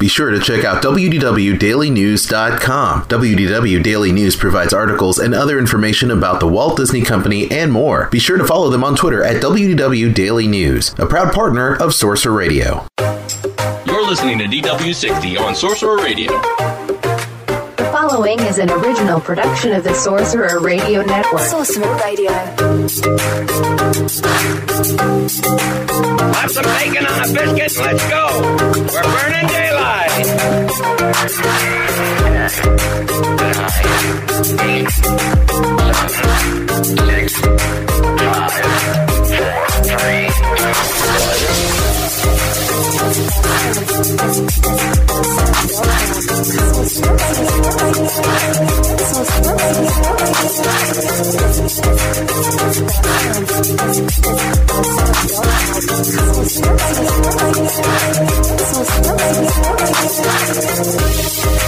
Be sure to check out WDWDailyNews.com. WDW Daily News provides articles and other information about the Walt Disney Company and more. Be sure to follow them on Twitter at WDW Daily News, a proud partner of Sorcerer Radio. You're listening to DW60 on Sorcerer Radio. The following is an original production of the Sorcerer Radio Network. Sorcerer Radio. Have some bacon on a biscuit and let's go. We're burning daylight. Eight, seven, six, five, four, Everybody. Now let's get this party started. Ladies and gentlemen. Ladies and gentlemen. Ladies and gentlemen. Ladies and gentlemen. No, no, no, no. Turn on the news. Ladies and gentlemen, we interrupt this program to bring you the top news stories from the Walt Disney World Resort on DW60. This is Press Row. Time for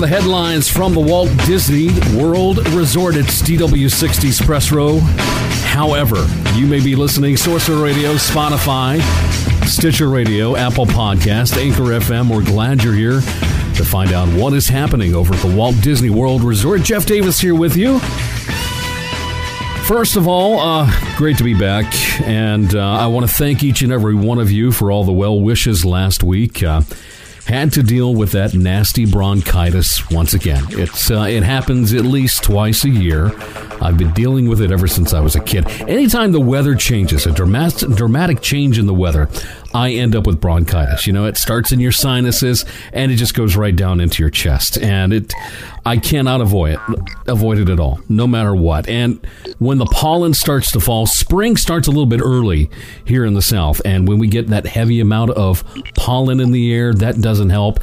the headlines from the Walt Disney World Resort. It's DW60's Press Row. However, you may be listening Sorcerer Radio, Spotify, Stitcher Radio, Apple Podcast, Anchor FM. We're glad you're here to find out what is happening over at the Walt Disney World Resort. Jeff Davis here with you. First of all, uh, great to be back, and uh, I want to thank each and every one of you for all the well wishes last week. Uh, had to deal with that nasty bronchitis once again. It's uh, it happens at least twice a year. I've been dealing with it ever since I was a kid. Anytime the weather changes, a dramatic dramatic change in the weather, I end up with bronchitis. You know, it starts in your sinuses and it just goes right down into your chest, and it I cannot avoid it, avoid it at all, no matter what. And when the pollen starts to fall, spring starts a little bit early here in the south, and when we get that heavy amount of pollen in the air, that doesn't help.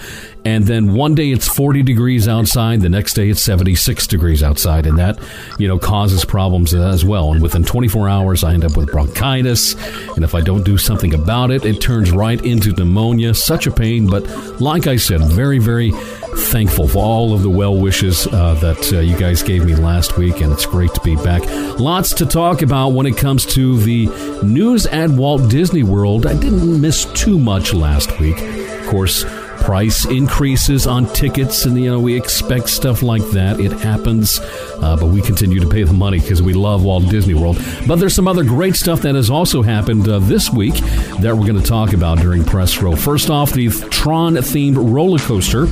And then one day it's 40 degrees outside, the next day it's 76 degrees outside, and that you know causes problems as well. And within 24 hours, I end up with bronchitis, and if I don't do something about it, it turns right into pneumonia. Such a pain, but like I said, very very thankful for all of the well wishes uh, that uh, you guys gave me last week, and it's great to be back. Lots to talk about when it comes to the news at Walt Disney World. I didn't miss too much last week. Of course, price increases on tickets, and you know we expect stuff like that. It happens, uh, but we continue to pay the money because we love Walt Disney World. But there's some other great stuff that has also happened uh, this week that we're going to talk about during press row. First off, the Tron themed roller coaster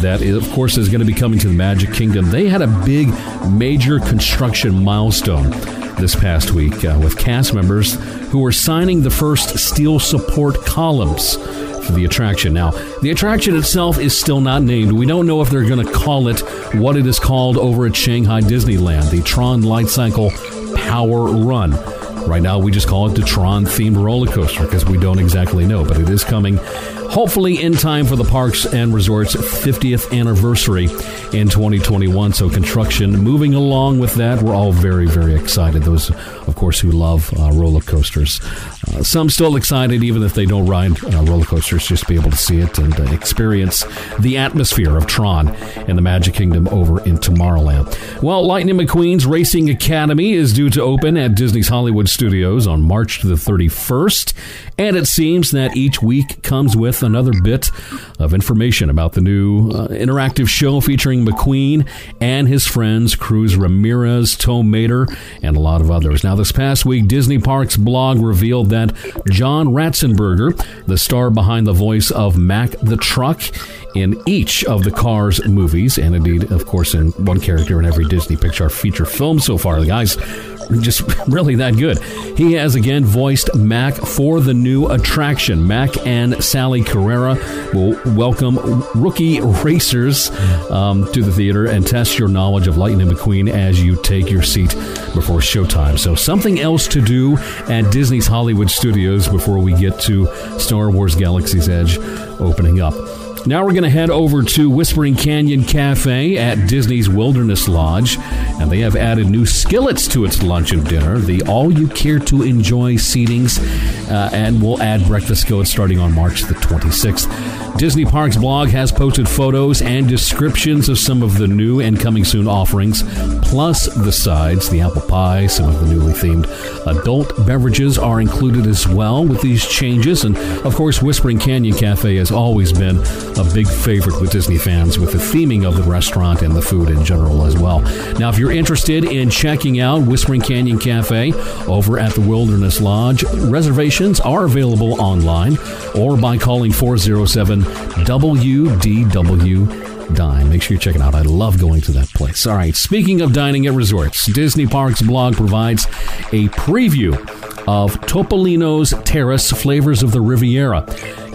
that, is, of course, is going to be coming to the Magic Kingdom. They had a big, major construction milestone this past week uh, with cast members who were signing the first steel support columns the attraction. Now, the attraction itself is still not named. We don't know if they're going to call it what it is called over at Shanghai Disneyland, the Tron Light Cycle Power Run. Right now, we just call it the Tron themed roller coaster because we don't exactly know, but it is coming hopefully in time for the Parks and Resorts 50th anniversary in 2021. So, construction moving along with that. We're all very, very excited. Those, of course, who love uh, roller coasters. Uh, some still excited, even if they don't ride uh, roller coasters, just to be able to see it and uh, experience the atmosphere of Tron and the Magic Kingdom over in Tomorrowland. Well, Lightning McQueen's Racing Academy is due to open at Disney's Hollywood Studios on March the 31st, and it seems that each week comes with another bit of information about the new uh, interactive show featuring McQueen and his friends Cruz Ramirez, Tow Mater, and a lot of others. Now, this past week, Disney Parks blog revealed that John Ratzenberger, the star behind the voice of Mack the Truck, in each of the Cars movies, and indeed, of course, in one character in every Disney Pixar feature film so far. The guy's just really that good. He has again voiced Mack for the new attraction. Mack and Sally Carrera will welcome rookie racers um, to the theater and test your knowledge of Lightning McQueen as you take your seat before showtime. So, something else to do at Disney's Hollywood Studios before we get to Star Wars Galaxy's Edge opening up. Now we're going to head over to Whispering Canyon Cafe at Disney's Wilderness Lodge, and they have added new skillets to its lunch and dinner. The all you care to enjoy seatings, uh, and will add breakfast skillets starting on March the 26th. Disney Parks blog has posted photos and descriptions of some of the new and coming soon offerings, plus the sides, the apple pie, some of the newly themed adult beverages are included as well with these changes. And of course, Whispering Canyon Cafe has always been a big favorite with Disney fans with the theming of the restaurant and the food in general as well. Now, if you're interested in checking out Whispering Canyon Cafe over at the Wilderness Lodge, reservations are available online or by calling 407 WDW Dine. Make sure you check it out. I love going to that place. All right, speaking of dining at resorts, Disney Parks blog provides a preview of Topolino's Terrace Flavors of the Riviera.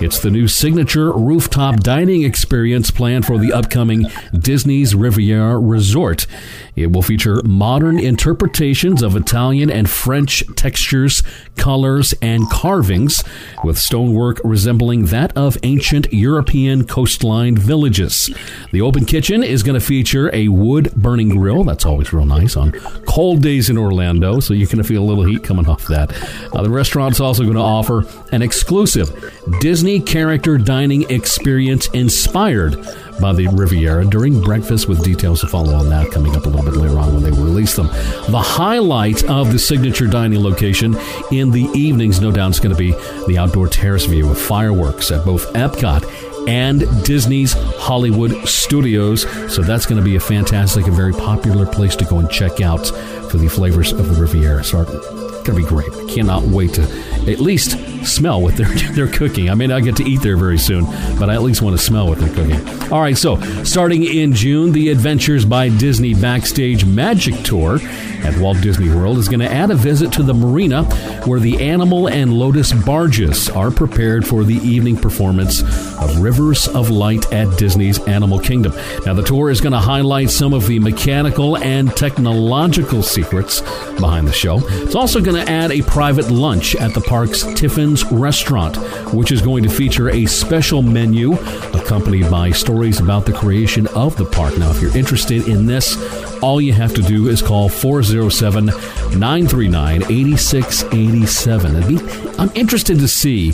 It's the new signature rooftop dining experience planned for the upcoming Disney's Riviera Resort. It will feature modern interpretations of Italian and French textures, colors, and carvings, with stonework resembling that of ancient European coastline villages. The open kitchen is going to feature a wood burning grill. That's always real nice on cold days in Orlando, so you're going to feel a little heat coming off that. Uh, the restaurant's also going to offer an exclusive Disney character dining experience inspired by the Riviera during breakfast, with details to follow on that coming up a little bit later on when they release them. The highlight of the signature dining location in the evenings, no doubt, is going to be the outdoor terrace view with fireworks at both Epcot and Disney's Hollywood Studios. So that's going to be a fantastic and very popular place to go and check out for the flavors of the Riviera. So it's going to be great. I cannot wait to at least smell what they're they're cooking. I may not get to eat there very soon, but I at least want to smell what they're cooking. All right, so starting in June, the Adventures by Disney Backstage Magic Tour at Walt Disney World is going to add a visit to the marina where the Animal and Lotus barges are prepared for the evening performance of Rivers of Light at Disney's Animal Kingdom. Now, the tour is going to highlight some of the mechanical and technological secrets behind the show. It's also going to add a private lunch at the park's Tiffin's Restaurant, which is going to feature a special menu accompanied by stories about the creation of the park. Now, if you're interested in this, all you have to do is call 407 939 8687. I'm interested to see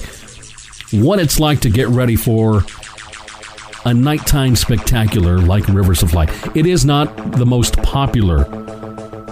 what it's like to get ready for a nighttime spectacular like Rivers of Light. It is not the most popular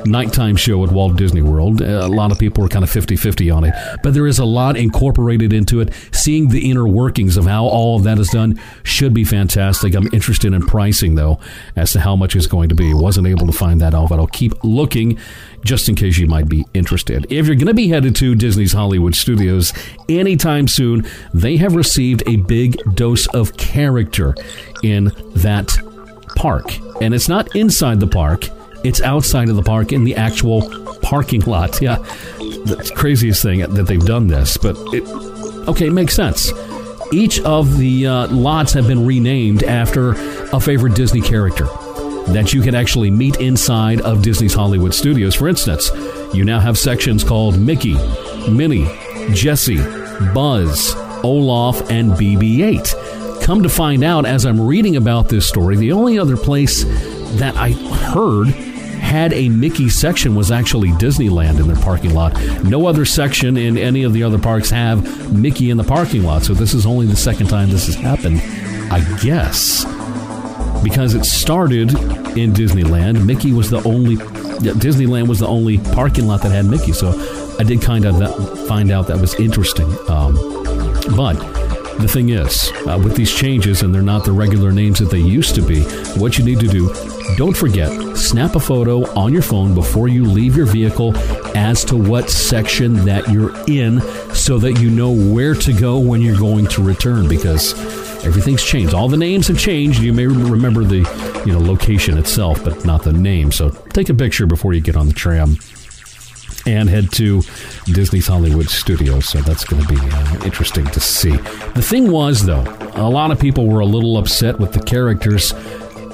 nighttime show at Walt Disney World. Uh, a lot of people are kind of 50 50 on it, but there is a lot incorporated into it. Seeing the inner workings of how all of that is done should be fantastic. I'm interested in pricing, though, as to how much it's going to be. Wasn't able to find that out, but I'll keep looking just in case you might be interested. If you're going to be headed to Disney's Hollywood Studios anytime soon, they have received a big dose of character in that park. And it's not inside the park, it's outside of the park in the actual parking lot. Yeah, the craziest thing that they've done this, but it, okay, it makes sense. Each of the uh, lots have been renamed after a favorite Disney character that you can actually meet inside of Disney's Hollywood Studios. For instance, you now have sections called Mickey, Minnie, Jessie, Buzz, Olaf, and BB 8. Come to find out, as I'm reading about this story, the only other place that I heard had a Mickey section was actually Disneyland in their parking lot. No other section in any of the other parks have Mickey in the parking lot. So this is only the second time this has happened, I guess. Because it started in Disneyland, Mickey was the only Disneyland was the only parking lot that had Mickey. So I did kind of find out that was interesting. Um, but the thing is, uh, with these changes, and they're not the regular names that they used to be, what you need to do, don't forget, snap a photo on your phone before you leave your vehicle as to what section that you're in so that you know where to go when you're going to return because everything's changed. All the names have changed. You may remember the you know location itself, but not the name. So take a picture before you get on the tram. and head to Disney's Hollywood Studios. So that's going to be uh, interesting to see. The thing was, though, a lot of people were a little upset with the characters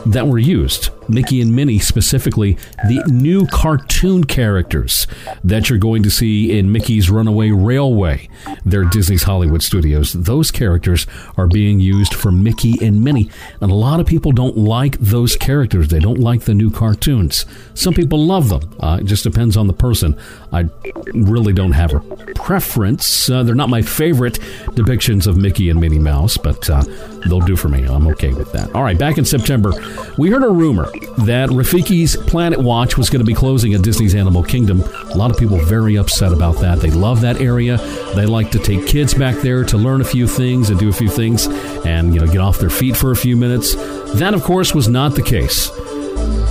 that were used. Mickey and Minnie, specifically, the new cartoon characters that you're going to see in Mickey's Runaway Railway. They're Disney's Hollywood Studios. Those characters are being used for Mickey and Minnie. And a lot of people don't like those characters. They don't like the new cartoons. Some people love them. Uh, it just depends on the person. I really don't have a preference. Uh, they're not my favorite depictions of Mickey and Minnie Mouse, but uh, they'll do for me. I'm okay with that. All right, back in September, we heard a rumor that Rafiki's Planet Watch was going to be closing at Disney's Animal Kingdom. A lot of people very upset about that. They love that area. They like to take kids back there to learn a few things and do a few things and you know get off their feet for a few minutes. That of course was not the case.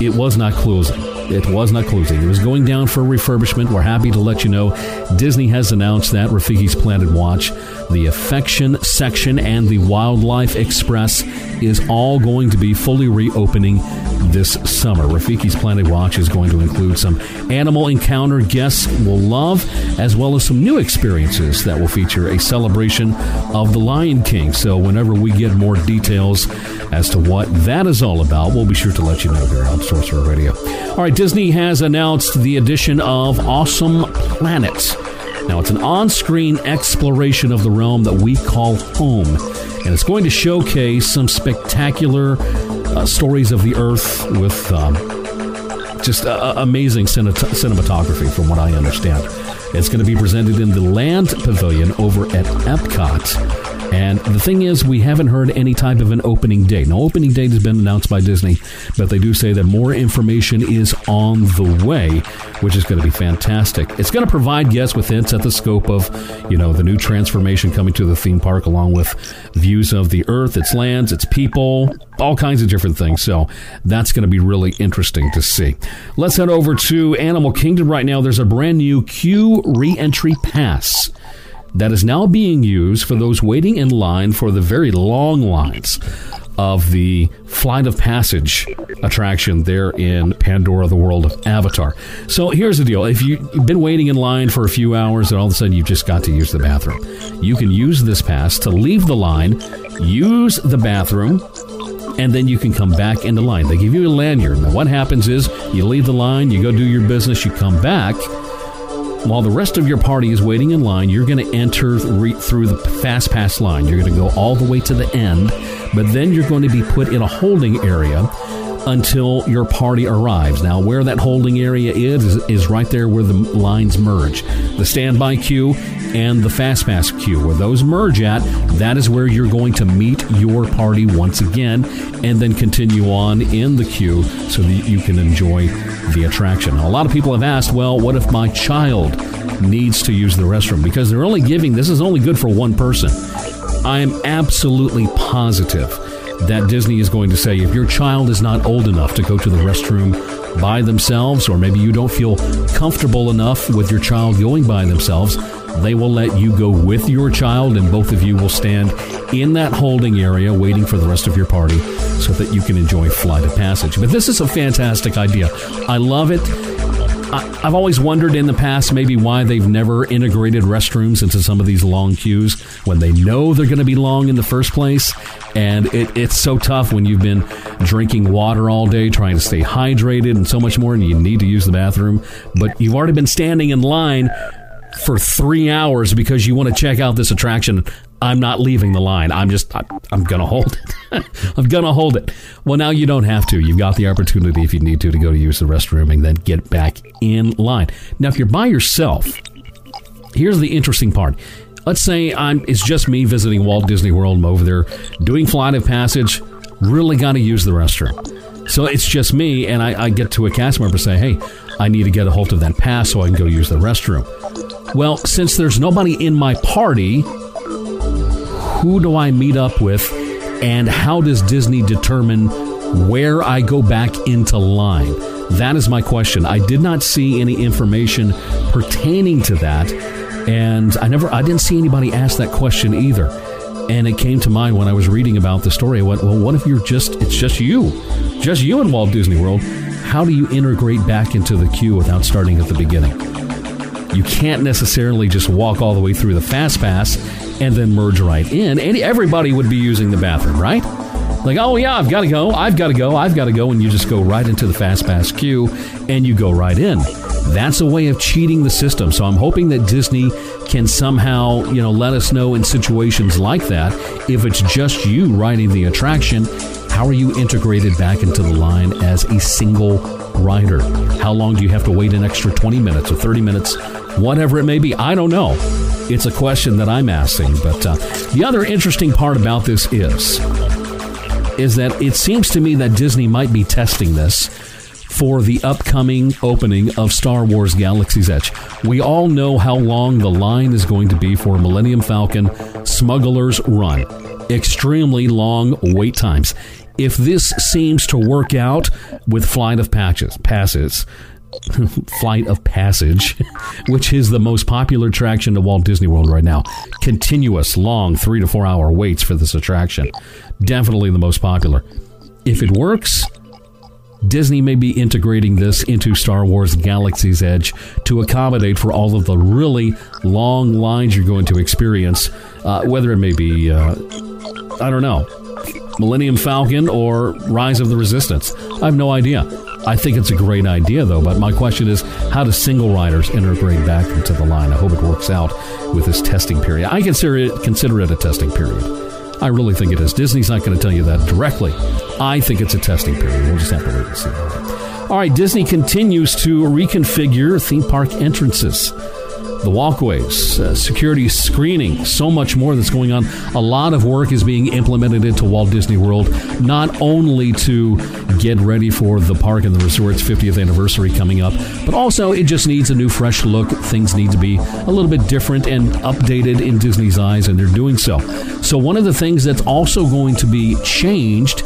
It was not closing. It was not closing. It was going down for refurbishment. We're happy to let you know Disney has announced that Rafiki's Planet Watch, the Affection section, and the Wildlife Express is all going to be fully reopening this summer. Rafiki's Planet Watch is going to include some animal encounter guests will love, as well as some new experiences that will feature a celebration of the Lion King. So, whenever we get more details as to what that is all about, we'll be sure to let you know here on Sorcerer Radio. All right, Disney has announced the addition of Awesome Planet. Now, it's an on screen exploration of the realm that we call home, and it's going to showcase some spectacular uh, stories of the Earth with um, just uh, amazing cinet- cinematography, from what I understand. It's going to be presented in the Land Pavilion over at Epcot. And the thing is, we haven't heard any type of an opening date. No opening date has been announced by Disney, but they do say that more information is on the way, which is going to be fantastic. It's going to provide guests with hints at the scope of, you know, the new transformation coming to the theme park, along with views of the Earth, its lands, its people, all kinds of different things. So that's going to be really interesting to see. Let's head over to Animal Kingdom right now. There's a brand new queue re-entry pass that is now being used for those waiting in line for the very long lines of the Flight of Passage attraction there in Pandora, the world of Avatar. So here's the deal if you've been waiting in line for a few hours and all of a sudden you've just got to use the bathroom, you can use this pass to leave the line, use the bathroom, and then you can come back into line. They give you a lanyard. Now, what happens is you leave the line, you go do your business, you come back. While the rest of your party is waiting in line, you're going to enter re- through the fast pass line. You're going to go all the way to the end, but then you're going to be put in a holding area until your party arrives. Now, where that holding area is, is, is right there where the lines merge. The standby queue and the fast pass queue, where those merge at, that is where you're going to meet your party once again and then continue on in the queue so that you can enjoy the attraction. Now, a lot of people have asked, well, what if my child needs to use the restroom? Because they're only giving, this is only good for one person. I am absolutely positive that Disney is going to say if your child is not old enough to go to the restroom by themselves, or maybe you don't feel comfortable enough with your child going by themselves, they will let you go with your child, and both of you will stand in that holding area waiting for the rest of your party so that you can enjoy Flight of Passage. But this is a fantastic idea. I love it. I- I've always wondered in the past maybe why they've never integrated restrooms into some of these long queues when they know they're going to be long in the first place. And it, it's so tough when you've been drinking water all day, trying to stay hydrated, and so much more, and you need to use the bathroom. But you've already been standing in line for three hours because you want to check out this attraction. I'm not leaving the line. I'm just, I, I'm going to hold it. I'm going to hold it. Well, now you don't have to. You've got the opportunity if you need to to go to use the restroom and then get back in line. Now, if you're by yourself, here's the interesting part. Let's say I'm it's just me visiting Walt Disney World. I'm over there doing Flight of Passage. Really got to use the restroom. So it's just me, and I, I get to a cast member say, "Hey, I need to get a hold of that pass so I can go use the restroom." Well, since there's nobody in my party, who do I meet up with, and how does Disney determine where I go back into line? That is my question. I did not see any information pertaining to that, and I never, I didn't see anybody ask that question either. And it came to mind when I was reading about the story. I went, well, what if you're just, it's just you, just you in Walt Disney World? How do you integrate back into the queue without starting at the beginning? You can't necessarily just walk all the way through the fast pass and then merge right in. And everybody would be using the bathroom, right? Like, oh yeah, I've got to go, I've got to go, I've got to go, and you just go right into the fast pass queue and you go right in. That's a way of cheating the system. So I'm hoping that Disney can somehow, you know, let us know in situations like that if it's just you riding the attraction, how are you integrated back into the line as a single rider? How long do you have to wait an extra 20 minutes or 30 minutes, whatever it may be? I don't know. It's a question that I'm asking. But uh, the other interesting part about this is is that it seems to me that Disney might be testing this for the upcoming opening of Star Wars Galaxy's Edge. We all know how long the line is going to be for Millennium Falcon Smuggler's Run. Extremely long wait times. If this seems to work out with Flight of Patches, Passes, Flight of Passage, which is the most popular attraction to Walt Disney World right now. Continuous, long, three to four hour waits for this attraction. Definitely the most popular. If it works, Disney may be integrating this into Star Wars Galaxy's Edge to accommodate for all of the really long lines you're going to experience, uh, whether it may be, uh, I don't know, Millennium Falcon or Rise of the Resistance. I have no idea. I think it's a great idea, though. But my question is, how do single riders integrate back into the line? I hope it works out with this testing period. I consider it consider it a testing period. I really think it is. Disney's not going to tell you that directly. I think it's a testing period. We'll just have to wait and see. All right, Disney continues to reconfigure theme park entrances the walkways, uh, security screening, so much more that's going on. A lot of work is being implemented into Walt Disney World, not only to get ready for the park and the resort's 50th anniversary coming up, but also it just needs a new, fresh look. Things need to be a little bit different and updated in Disney's eyes, and they're doing so. So, one of the things that's also going to be changed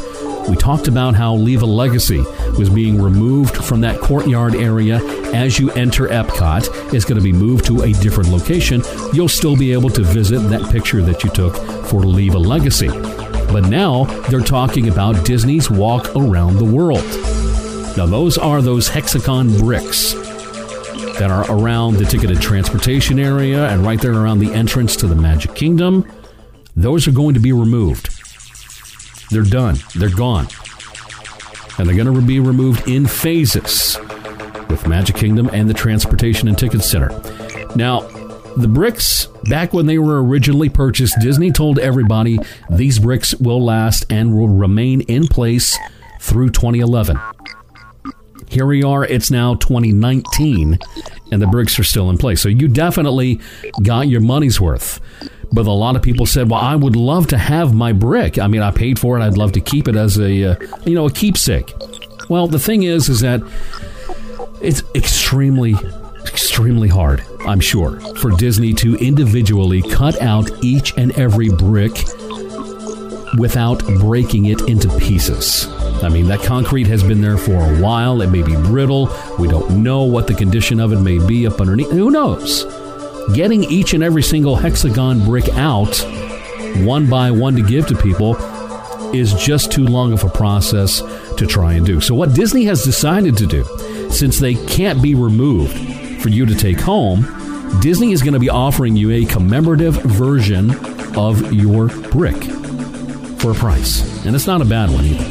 we talked about how Leave a Legacy was being removed from that courtyard area as you enter Epcot. It's going to be moved to a different location. You'll still be able to visit that picture that you took for Leave a Legacy. But now they're talking about Disney's Walk Around the World. Now, those are those hexagon bricks that are around the ticketed transportation area and right there around the entrance to the Magic Kingdom. Those are going to be removed. They're done. They're gone. And they're going to be removed in phases with Magic Kingdom and the Transportation and Ticket Center. Now, the bricks, back when they were originally purchased, Disney told everybody these bricks will last and will remain in place through 2011. Here we are, it's now 2019, and the bricks are still in place. So you definitely got your money's worth. But a lot of people said, "Well, I would love to have my brick. I mean, I paid for it. I'd love to keep it as a, uh, you know, a keepsake." Well, the thing is, is that it's extremely, extremely hard. I'm sure for Disney to individually cut out each and every brick without breaking it into pieces. I mean, that concrete has been there for a while. It may be brittle. We don't know what the condition of it may be up underneath. Who knows? Getting each and every single hexagon brick out one by one to give to people is just too long of a process to try and do. So, what Disney has decided to do, since they can't be removed for you to take home, Disney is going to be offering you a commemorative version of your brick for a price. And it's not a bad one either.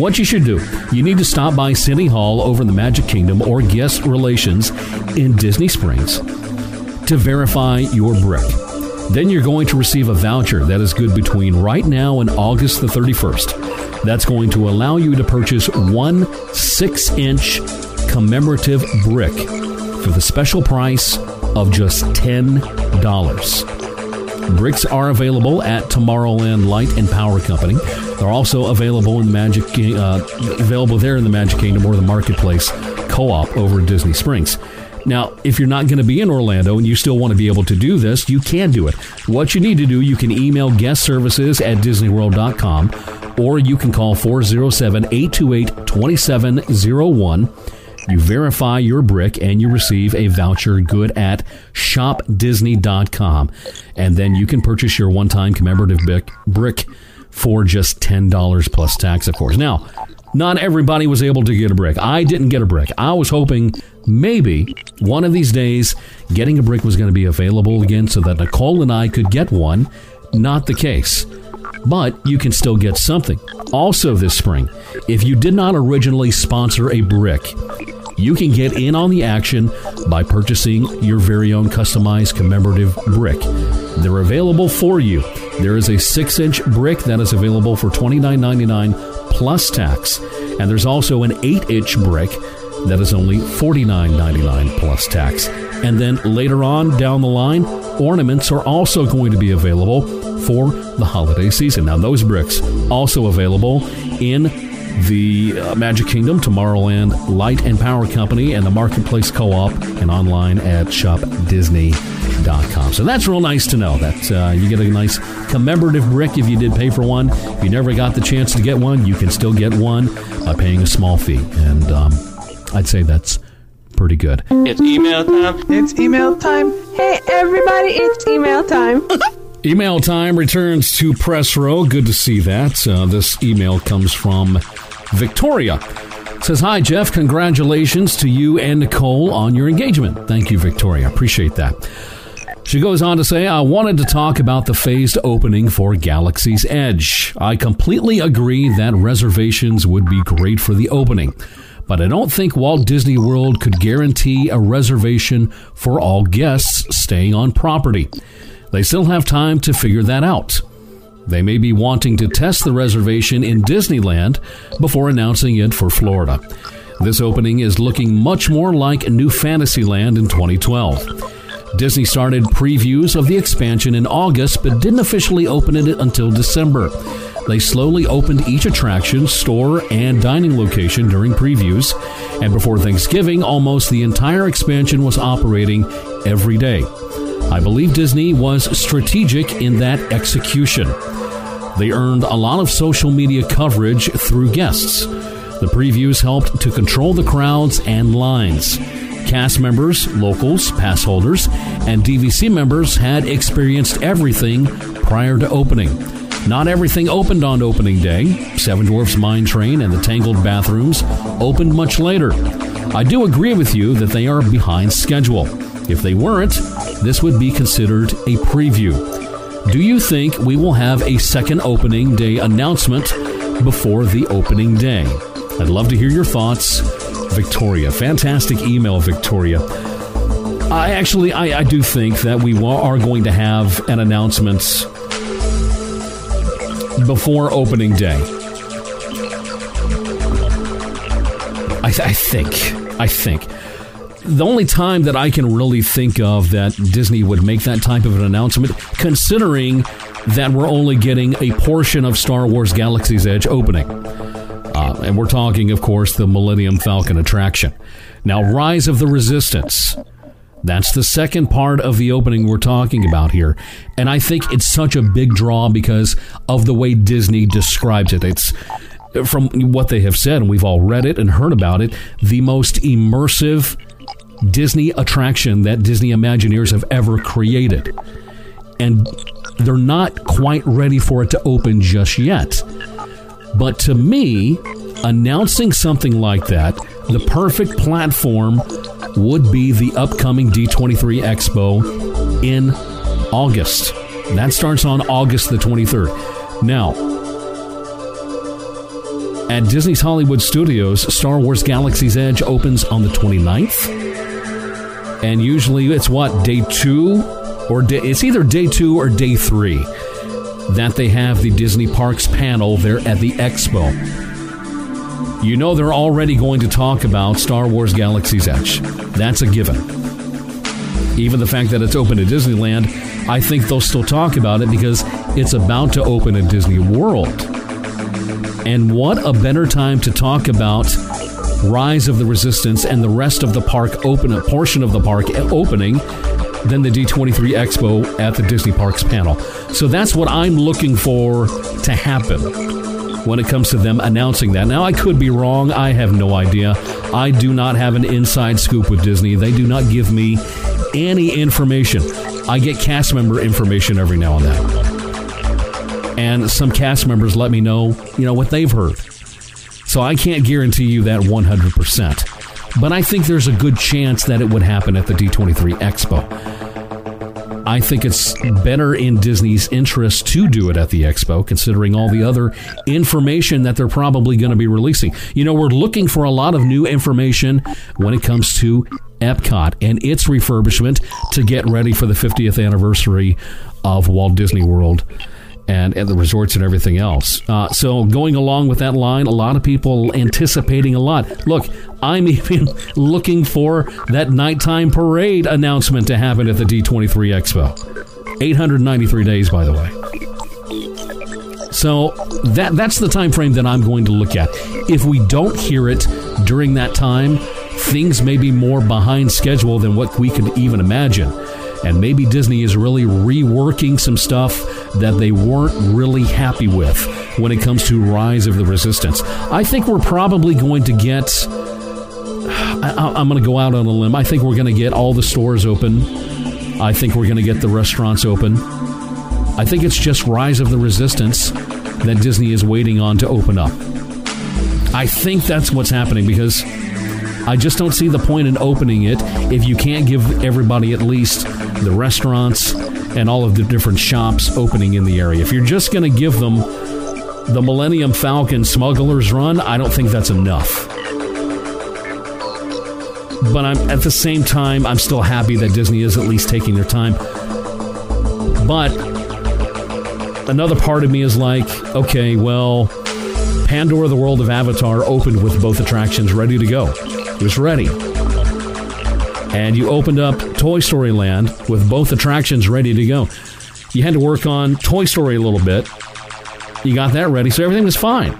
What you should do, you need to stop by City Hall over in the Magic Kingdom or Guest Relations in Disney Springs to verify your brick. Then you're going to receive a voucher that is good between right now and August the 31st. That's going to allow you to purchase one six inch commemorative brick for the special price of just $10. Bricks are available at Tomorrowland Light and Power Company. They're also available in Magic, uh, available there in the Magic Kingdom or the Marketplace Co-op over in Disney Springs. Now, if you're not going to be in Orlando and you still want to be able to do this, you can do it. What you need to do, you can email guest services at disneyworld.com or you can call 407 828 2701. You verify your brick and you receive a voucher good at shopdisney.com. And then you can purchase your one time commemorative brick, brick for just $10 plus tax, of course. Now, not everybody was able to get a brick. I didn't get a brick. I was hoping maybe one of these days getting a brick was going to be available again so that Nicole and I could get one. Not the case. But you can still get something. Also, this spring, if you did not originally sponsor a brick, you can get in on the action by purchasing your very own customized commemorative brick. They're available for you. There is a six inch brick that is available for $29.99 plus tax. And there's also an eight inch brick that is only $49.99 plus tax. And then later on down the line, ornaments are also going to be available for the holiday season. Now, those bricks also available in the uh, Magic Kingdom, Tomorrowland Light and Power Company, and the Marketplace Co op, and online at shopdisney.com. So that's real nice to know that uh, you get a nice commemorative brick if you did pay for one. If you never got the chance to get one, you can still get one by paying a small fee. And um, I'd say that's pretty good. It's email time. It's email time. Hey, everybody, it's email time. Email time returns to Press Row. Good to see that. Uh, this email comes from Victoria. It says, Hi, Jeff. Congratulations to you and Nicole on your engagement. Thank you, Victoria. Appreciate that. She goes on to say, I wanted to talk about the phased opening for Galaxy's Edge. I completely agree that reservations would be great for the opening, but I don't think Walt Disney World could guarantee a reservation for all guests staying on property. They still have time to figure that out. They may be wanting to test the reservation in Disneyland before announcing it for Florida. This opening is looking much more like New Fantasyland in 2012. Disney started previews of the expansion in August but didn't officially open it until December. They slowly opened each attraction, store, and dining location during previews, and before Thanksgiving, almost the entire expansion was operating every day. I believe Disney was strategic in that execution. They earned a lot of social media coverage through guests. The previews helped to control the crowds and lines. Cast members, locals, pass holders, and DVC members had experienced everything prior to opening. Not everything opened on opening day. Seven Dwarfs Mine Train and the Tangled Bathrooms opened much later. I do agree with you that they are behind schedule. If they weren't, this would be considered a preview. Do you think we will have a second opening day announcement before the opening day? I'd love to hear your thoughts. Victoria. Fantastic email, Victoria. I actually, I, I do think that we are going to have an announcement before opening day. I, th- I think. I think. The only time that I can really think of that Disney would make that type of an announcement, considering that we're only getting a portion of Star Wars Galaxy's Edge opening. Uh, and we're talking, of course, the Millennium Falcon attraction. Now, Rise of the Resistance. That's the second part of the opening we're talking about here. And I think it's such a big draw because of the way Disney describes it. It's from what they have said, and we've all read it and heard about it, the most immersive Disney attraction that Disney Imagineers have ever created. And they're not quite ready for it to open just yet. But to me, announcing something like that, the perfect platform would be the upcoming D23 Expo in August. That starts on August the 23rd. Now, at Disney's Hollywood Studios, Star Wars Galaxy's Edge opens on the 29th. And usually it's what, day two? Or day, it's either day two or day three that they have the Disney Parks panel there at the expo. You know they're already going to talk about Star Wars Galaxy's Edge. That's a given. Even the fact that it's open at Disneyland, I think they'll still talk about it because it's about to open at Disney World. And what a better time to talk about Rise of the Resistance and the rest of the park open a portion of the park opening than the D23 Expo at the Disney Parks panel. So that's what I'm looking for to happen when it comes to them announcing that. Now, I could be wrong. I have no idea. I do not have an inside scoop with Disney. They do not give me any information. I get cast member information every now and then. And some cast members let me know, you know, what they've heard. So I can't guarantee you that 100%. But I think there's a good chance that it would happen at the D23 Expo. I think it's better in Disney's interest to do it at the expo, considering all the other information that they're probably going to be releasing. You know, we're looking for a lot of new information when it comes to Epcot and its refurbishment to get ready for the 50th anniversary of Walt Disney World and, and the resorts and everything else. Uh, so, going along with that line, a lot of people anticipating a lot. Look, I'm even looking for that nighttime parade announcement to happen at the D23 Expo. 893 days, by the way. So that that's the time frame that I'm going to look at. If we don't hear it during that time, things may be more behind schedule than what we could even imagine. And maybe Disney is really reworking some stuff that they weren't really happy with when it comes to Rise of the Resistance. I think we're probably going to get. I, I'm going to go out on a limb. I think we're going to get all the stores open. I think we're going to get the restaurants open. I think it's just Rise of the Resistance that Disney is waiting on to open up. I think that's what's happening because I just don't see the point in opening it if you can't give everybody at least the restaurants and all of the different shops opening in the area. If you're just going to give them the Millennium Falcon Smuggler's Run, I don't think that's enough. But I'm at the same time, I'm still happy that Disney is at least taking their time. But another part of me is like, okay, well, Pandora: The World of Avatar opened with both attractions ready to go. It was ready. And you opened up Toy Story Land with both attractions ready to go. You had to work on Toy Story a little bit. You got that ready, so everything was fine.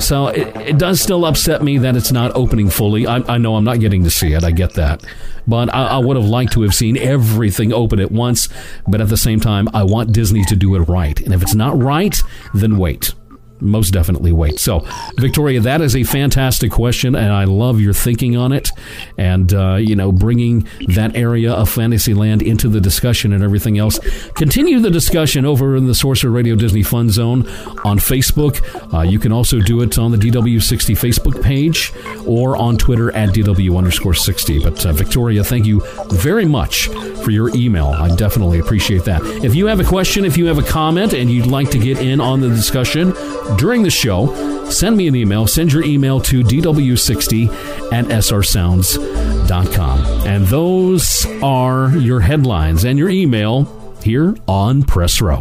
So it, it does still upset me that it's not opening fully. I, I know I'm not getting to see it. I get that. But I, I would have liked to have seen everything open at once. But at the same time, I want Disney to do it right. And if it's not right, then wait most definitely wait. So, Victoria, that is a fantastic question, and I love your thinking on it, and uh, you know, bringing that area of Fantasyland into the discussion and everything else. Continue the discussion over in the Sorcerer Radio Disney Fun Zone on Facebook. Uh, you can also do it on the DW60 Facebook page or on Twitter at DW underscore 60. But uh, Victoria, thank you very much for your email. I definitely appreciate that. If you have a question, if you have a comment, and you'd like to get in on the discussion during the show, send me an email. Send your email to dw60 at srsounds.com. And those are your headlines and your email here on Press Row.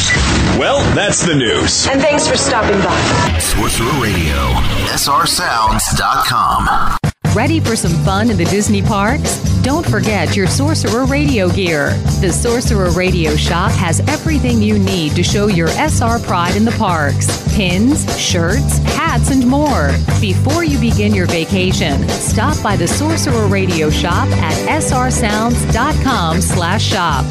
Well, that's the news. And thanks for stopping by. Sorcerer Radio, srsounds.com. Ready for some fun in the Disney parks? Don't forget your Sorcerer Radio gear. The Sorcerer Radio shop has everything you need to show your SR pride in the parks pins, shirts, hats, and more. Before you begin your vacation, stop by the Sorcerer Radio shop at srsounds.com slash shop.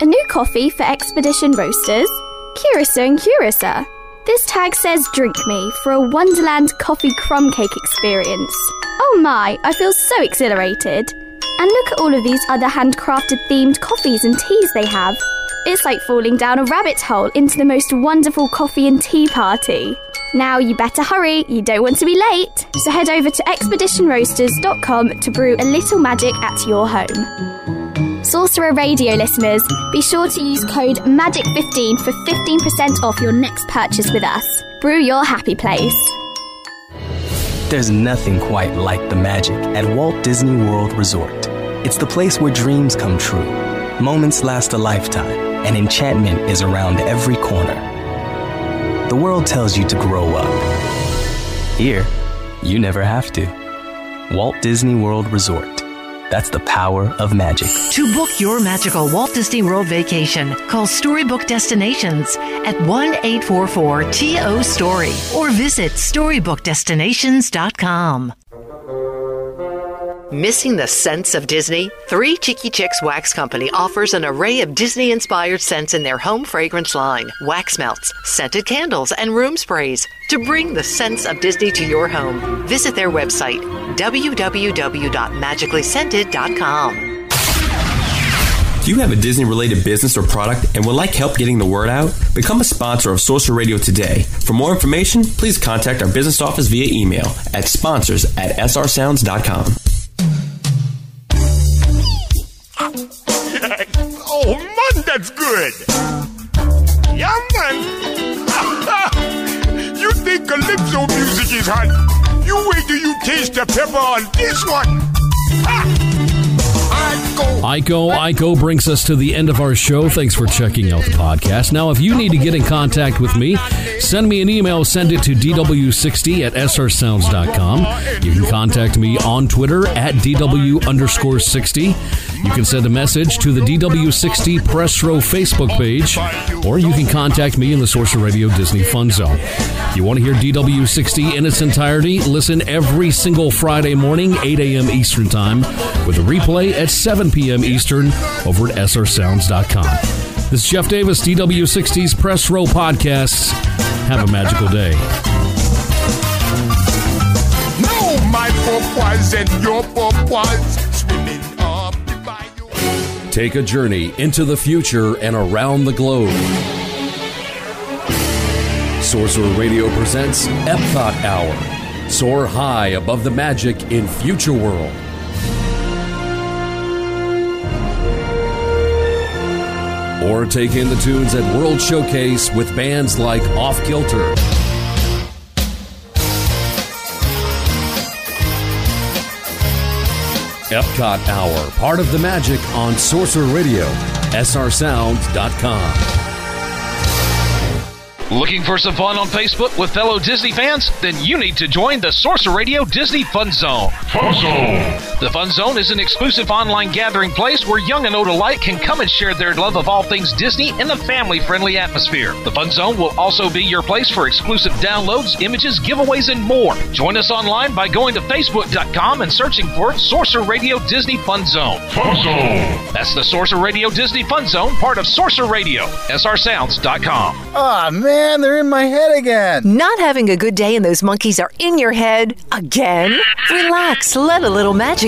A new coffee for Expedition Roasters, Curiouser and Curiouser. This tag says drink me for a Wonderland coffee crumb cake experience. Oh my, I feel so exhilarated. And look at all of these other handcrafted themed coffees and teas they have. It's like falling down a rabbit hole into the most wonderful coffee and tea party. Now you better hurry, you don't want to be late. So head over to expeditionroasters.com to brew a little magic at your home. Sorcerer Radio listeners, be sure to use code MAGIC15 for 15% off your next purchase with us. Brew your happy place. There's nothing quite like the magic at Walt Disney World Resort. It's the place where dreams come true, moments last a lifetime, and enchantment is around every corner. The world tells you to grow up. Here, you never have to. Walt Disney World Resort. That's the power of magic. To book your magical Walt Disney World vacation, call Storybook Destinations at 1 844 TO Story or visit StorybookDestinations.com. Missing the sense of Disney? Three Cheeky Chicks Wax Company offers an array of Disney inspired scents in their home fragrance line wax melts, scented candles, and room sprays. To bring the sense of Disney to your home, visit their website www.magicallyscented.com. Do you have a Disney related business or product and would like help getting the word out? Become a sponsor of Sorcerer Radio today. For more information, please contact our business office via email at sponsors at srsounds.com. Yeah, man. you think calypso music is hot? You wait till you taste the pepper on this one. Iko, Iko brings us to the end of our show. Thanks for checking out the podcast. Now, if you need to get in contact with me, send me an email. Send it to dw60 at srsounds.com. You can contact me on Twitter at dw underscore 60. You can send a message to the DW60 Press Row Facebook page, or you can contact me in the Sorcerer Radio Disney Fun Zone. You want to hear DW60 in its entirety? Listen every single Friday morning, 8 a.m. Eastern Time, with a replay at 7 p.m. Eastern over at srsounds.com. This is Jeff Davis, DW60's Press Row Podcasts. Have a magical day. No, my purpose and your purpose swimming up the bayou. Take a journey into the future and around the globe. Sorcerer Radio presents Epcot Hour. Soar high above the magic in Future World. Or take in the tunes at World Showcase with bands like Off Kilter. Epcot Hour, part of the magic on Sorcerer Radio, srsounds.com. Looking for some fun on Facebook with fellow Disney fans? Then you need to join the Sorcerer Radio Disney Fun Zone. Fun Zone. The Fun Zone is an exclusive online gathering place where young and old alike can come and share their love of all things Disney in a family friendly atmosphere. The Fun Zone will also be your place for exclusive downloads, images, giveaways, and more. Join us online by going to Facebook.com and searching for Sorcerer Radio Disney Fun Zone. Fun Zone. That's the Sorcerer Radio Disney Fun Zone, part of Sorcerer Radio, srsounds.com. Aw, ah, man, they're in my head again. Not having a good day and those monkeys are in your head again? Relax, let a little magic